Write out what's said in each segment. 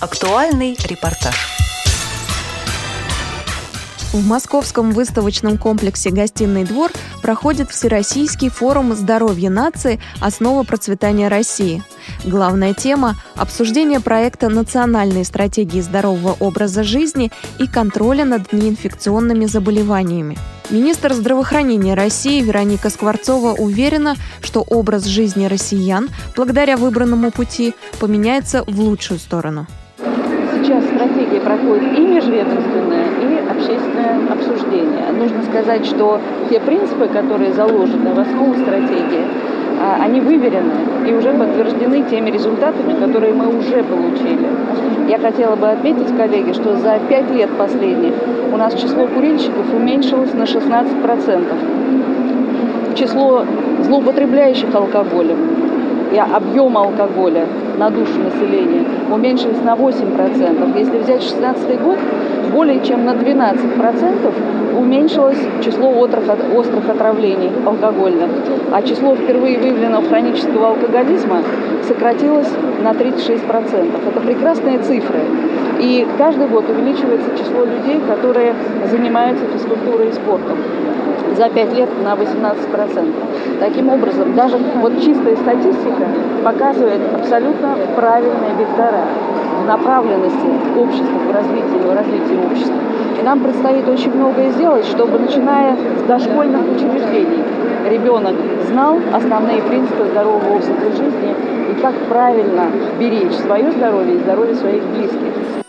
Актуальный репортаж. В московском выставочном комплексе «Гостиный двор» проходит Всероссийский форум здоровья нации «Основа процветания России». Главная тема – обсуждение проекта национальной стратегии здорового образа жизни и контроля над неинфекционными заболеваниями. Министр здравоохранения России Вероника Скворцова уверена, что образ жизни россиян, благодаря выбранному пути, поменяется в лучшую сторону. Стратегия проходит и межведомственное, и общественное обсуждение. Нужно сказать, что те принципы, которые заложены в основу стратегии, а, они выверены и уже подтверждены теми результатами, которые мы уже получили. Я хотела бы отметить, коллеги, что за пять лет последних у нас число курильщиков уменьшилось на 16%. Число злоупотребляющих алкоголем и объем алкоголя на душу населения уменьшились на 8%. Если взять 2016 год, более чем на 12% уменьшилось число острых отравлений алкогольных, а число впервые выявленного хронического алкоголизма сократилось на 36%. Это прекрасные цифры. И каждый год увеличивается число людей, которые занимаются физкультурой и спортом за 5 лет на 18%. Таким образом, даже вот чистая статистика показывает абсолютно правильные вектора направленности общества, в развитии, в развитии общества. И нам предстоит очень многое сделать, чтобы, начиная с дошкольных учреждений, ребенок знал основные принципы здорового образа жизни и как правильно беречь свое здоровье и здоровье своих близких.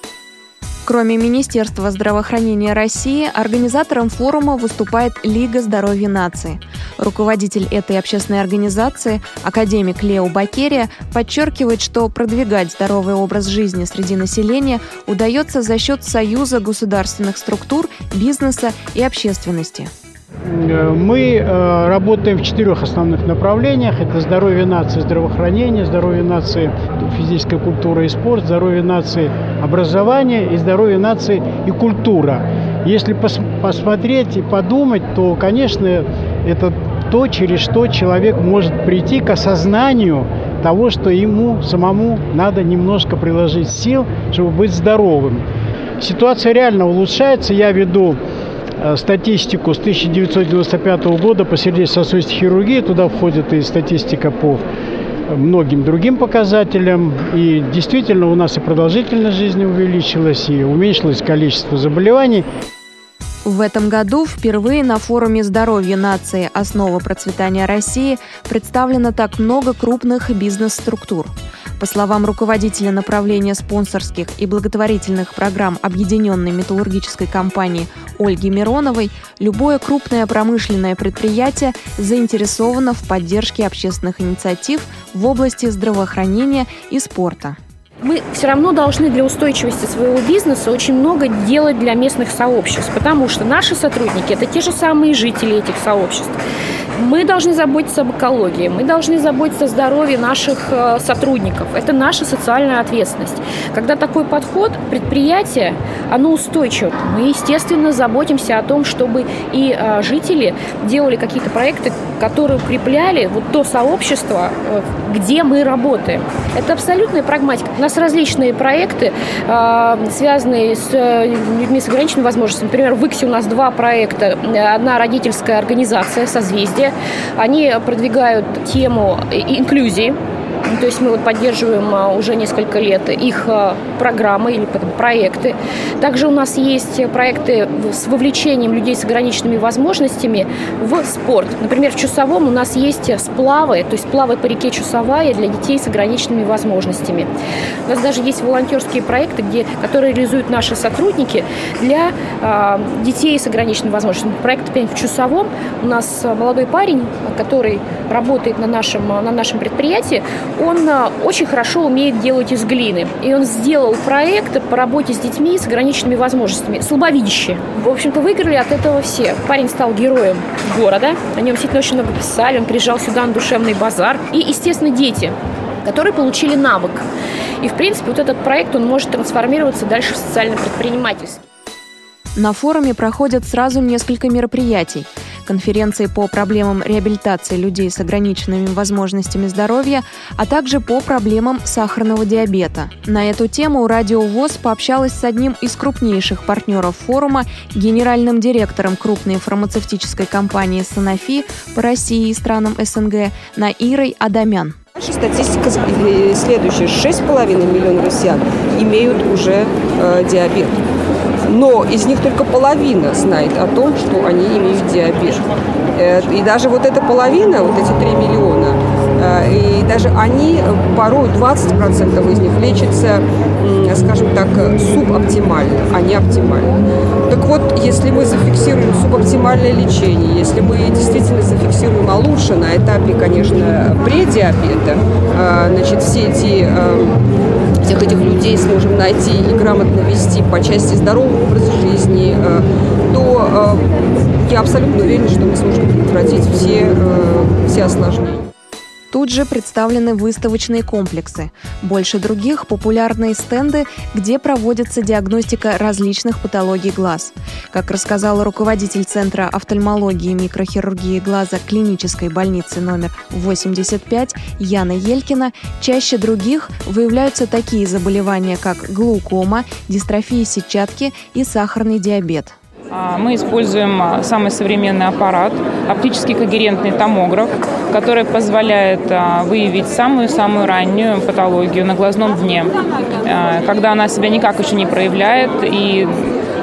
Кроме Министерства здравоохранения России, организатором форума выступает Лига здоровья нации. Руководитель этой общественной организации, академик Лео Бакерия, подчеркивает, что продвигать здоровый образ жизни среди населения удается за счет союза государственных структур, бизнеса и общественности. Мы э, работаем в четырех основных направлениях. Это здоровье нации, здравоохранение, здоровье нации, физическая культура и спорт, здоровье нации, образование и здоровье нации и культура. Если пос посмотреть и подумать, то, конечно, это то, через что человек может прийти к осознанию того, что ему самому надо немножко приложить сил, чтобы быть здоровым. Ситуация реально улучшается. Я веду Э, статистику с 1995 года по сердечно-сосудистой хирургии. Туда входит и статистика по многим другим показателям. И действительно у нас и продолжительность жизни увеличилась, и уменьшилось количество заболеваний. В этом году впервые на форуме здоровья нации «Основа процветания России» представлено так много крупных бизнес-структур – по словам руководителя направления спонсорских и благотворительных программ Объединенной металлургической компании Ольги Мироновой, любое крупное промышленное предприятие заинтересовано в поддержке общественных инициатив в области здравоохранения и спорта мы все равно должны для устойчивости своего бизнеса очень много делать для местных сообществ, потому что наши сотрудники – это те же самые жители этих сообществ. Мы должны заботиться об экологии, мы должны заботиться о здоровье наших э, сотрудников. Это наша социальная ответственность. Когда такой подход, предприятие, оно устойчиво. Мы, естественно, заботимся о том, чтобы и э, жители делали какие-то проекты, которые укрепляли вот то сообщество, э, где мы работаем. Это абсолютная прагматика. У нас различные проекты, связанные с людьми с ограниченными возможностями. Например, в Иксе у нас два проекта. Одна родительская организация «Созвездие», они продвигают тему инклюзии, то есть мы вот поддерживаем а, уже несколько лет их а, программы или проекты. Также у нас есть проекты с вовлечением людей с ограниченными возможностями в спорт. Например, в Чусовом у нас есть сплавы, то есть плавы по реке Чусовая для детей с ограниченными возможностями. У нас даже есть волонтерские проекты, где, которые реализуют наши сотрудники для э, детей с ограниченными возможностями. Проект в Чусовом у нас молодой парень, который работает на нашем, на нашем предприятии, он а, очень хорошо умеет делать из глины. И он сделал проект по работе с детьми с ограниченными возможностями, слабовидящие. В общем-то, выиграли от этого все. Парень стал героем города, о нем действительно очень много писали, он приезжал сюда на душевный базар. И, естественно, дети которые получили навык. И, в принципе, вот этот проект, он может трансформироваться дальше в социально-предпринимательский. На форуме проходят сразу несколько мероприятий – конференции по проблемам реабилитации людей с ограниченными возможностями здоровья, а также по проблемам сахарного диабета. На эту тему Радио ВОЗ пообщалась с одним из крупнейших партнеров форума, генеральным директором крупной фармацевтической компании «Санофи» по России и странам СНГ Наирой Адамян. Наша статистика следующая. 6,5 миллионов россиян имеют уже э, диабет. Но из них только половина знает о том, что они имеют диабет. Э, и даже вот эта половина, вот эти 3 миллиона, и даже они, порой 20% из них лечатся, скажем так, субоптимально, а не оптимально. Так вот, если мы зафиксируем субоптимальное лечение, если мы действительно зафиксируем, а лучше на этапе, конечно, предиабета, э, значит, все эти всех этих людей сможем найти и грамотно вести по части здорового образа жизни, то я абсолютно уверена, что мы сможем предотвратить все, э, все осложнения. Тут же представлены выставочные комплексы. Больше других – популярные стенды, где проводится диагностика различных патологий глаз. Как рассказала руководитель Центра офтальмологии и микрохирургии глаза клинической больницы номер 85 Яна Елькина, чаще других выявляются такие заболевания, как глаукома, дистрофия сетчатки и сахарный диабет. А, мы используем а, самый современный аппарат, оптический когерентный томограф, который позволяет а, выявить самую-самую раннюю патологию на глазном дне, когда она себя никак еще не проявляет и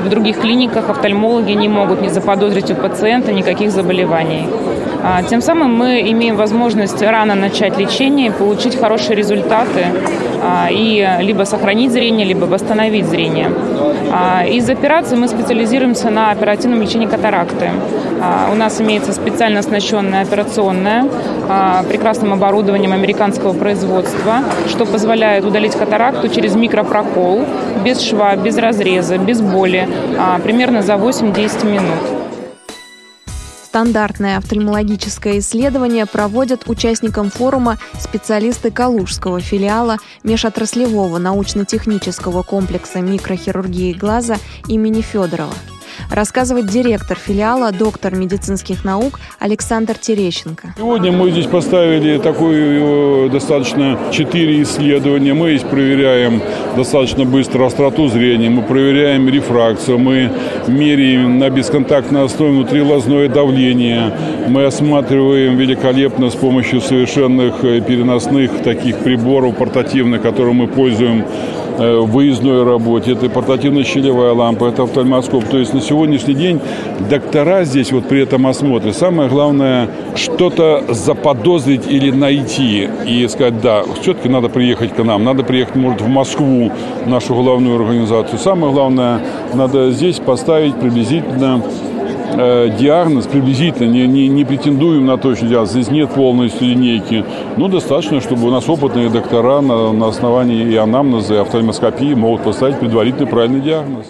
в других клиниках офтальмологи не могут не заподозрить у пациента никаких заболеваний. Тем самым мы имеем возможность рано начать лечение получить хорошие результаты и либо сохранить зрение, либо восстановить зрение. Из операций мы специализируемся на оперативном лечении катаракты. У нас имеется специально оснащенная операционная прекрасным оборудованием американского производства, что позволяет удалить катаракту через микропрокол, без шва, без разреза, без боли, примерно за 8-10 минут. Стандартное офтальмологическое исследование проводят участникам форума специалисты Калужского филиала межотраслевого научно-технического комплекса микрохирургии глаза имени Федорова рассказывает директор филиала, доктор медицинских наук Александр Терещенко. Сегодня мы здесь поставили такое достаточно четыре исследования. Мы здесь проверяем достаточно быстро остроту зрения, мы проверяем рефракцию, мы меряем на бесконтактной основе внутривлазное давление, мы осматриваем великолепно с помощью совершенных э, переносных таких приборов портативных, которые мы пользуем Э, выездной работе, это портативно-щелевая лампа, это офтальмоскоп. То есть на сегодняшний день доктора здесь вот при этом осмотре, самое главное, что-то заподозрить или найти и сказать, да, все-таки надо приехать к нам, надо приехать, может, в Москву, нашу главную организацию. Самое главное, надо здесь поставить приблизительно э, диагноз приблизительно, не, не, не претендуем на точный диагноз, здесь нет полностью линейки, но достаточно, чтобы у нас опытные доктора на, на основании и анамнеза, и офтальмоскопии могут поставить предварительный правильный диагноз.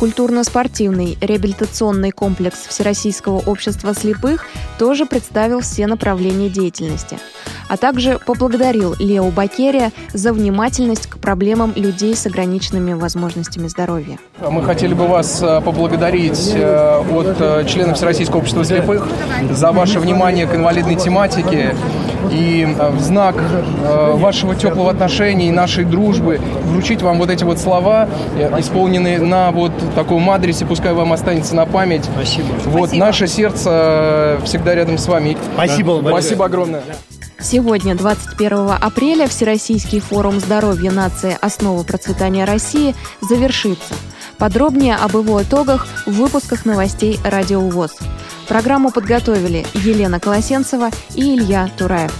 Культурно-спортивный реабилитационный комплекс Всероссийского общества слепых тоже представил все направления деятельности – а также поблагодарил Лео Бакерия за внимательность к проблемам людей с ограниченными возможностями здоровья. Мы хотели бы вас э, поблагодарить э, от э, членов Всероссийского общества слепых за ваше внимание к инвалидной тематике и в знак вашего теплого отношения и нашей дружбы вручить вам вот эти вот слова, исполненные на вот таком адресе, пускай вам останется на память. Спасибо. Вот Спасибо. наше сердце всегда рядом с вами. Спасибо. Спасибо огромное. Сегодня, 21 апреля, Всероссийский форум здоровья нации «Основа процветания России» завершится. Подробнее об его итогах в выпусках новостей «Радио ВОЗ». Программу подготовили Елена Колосенцева и Илья Тураев.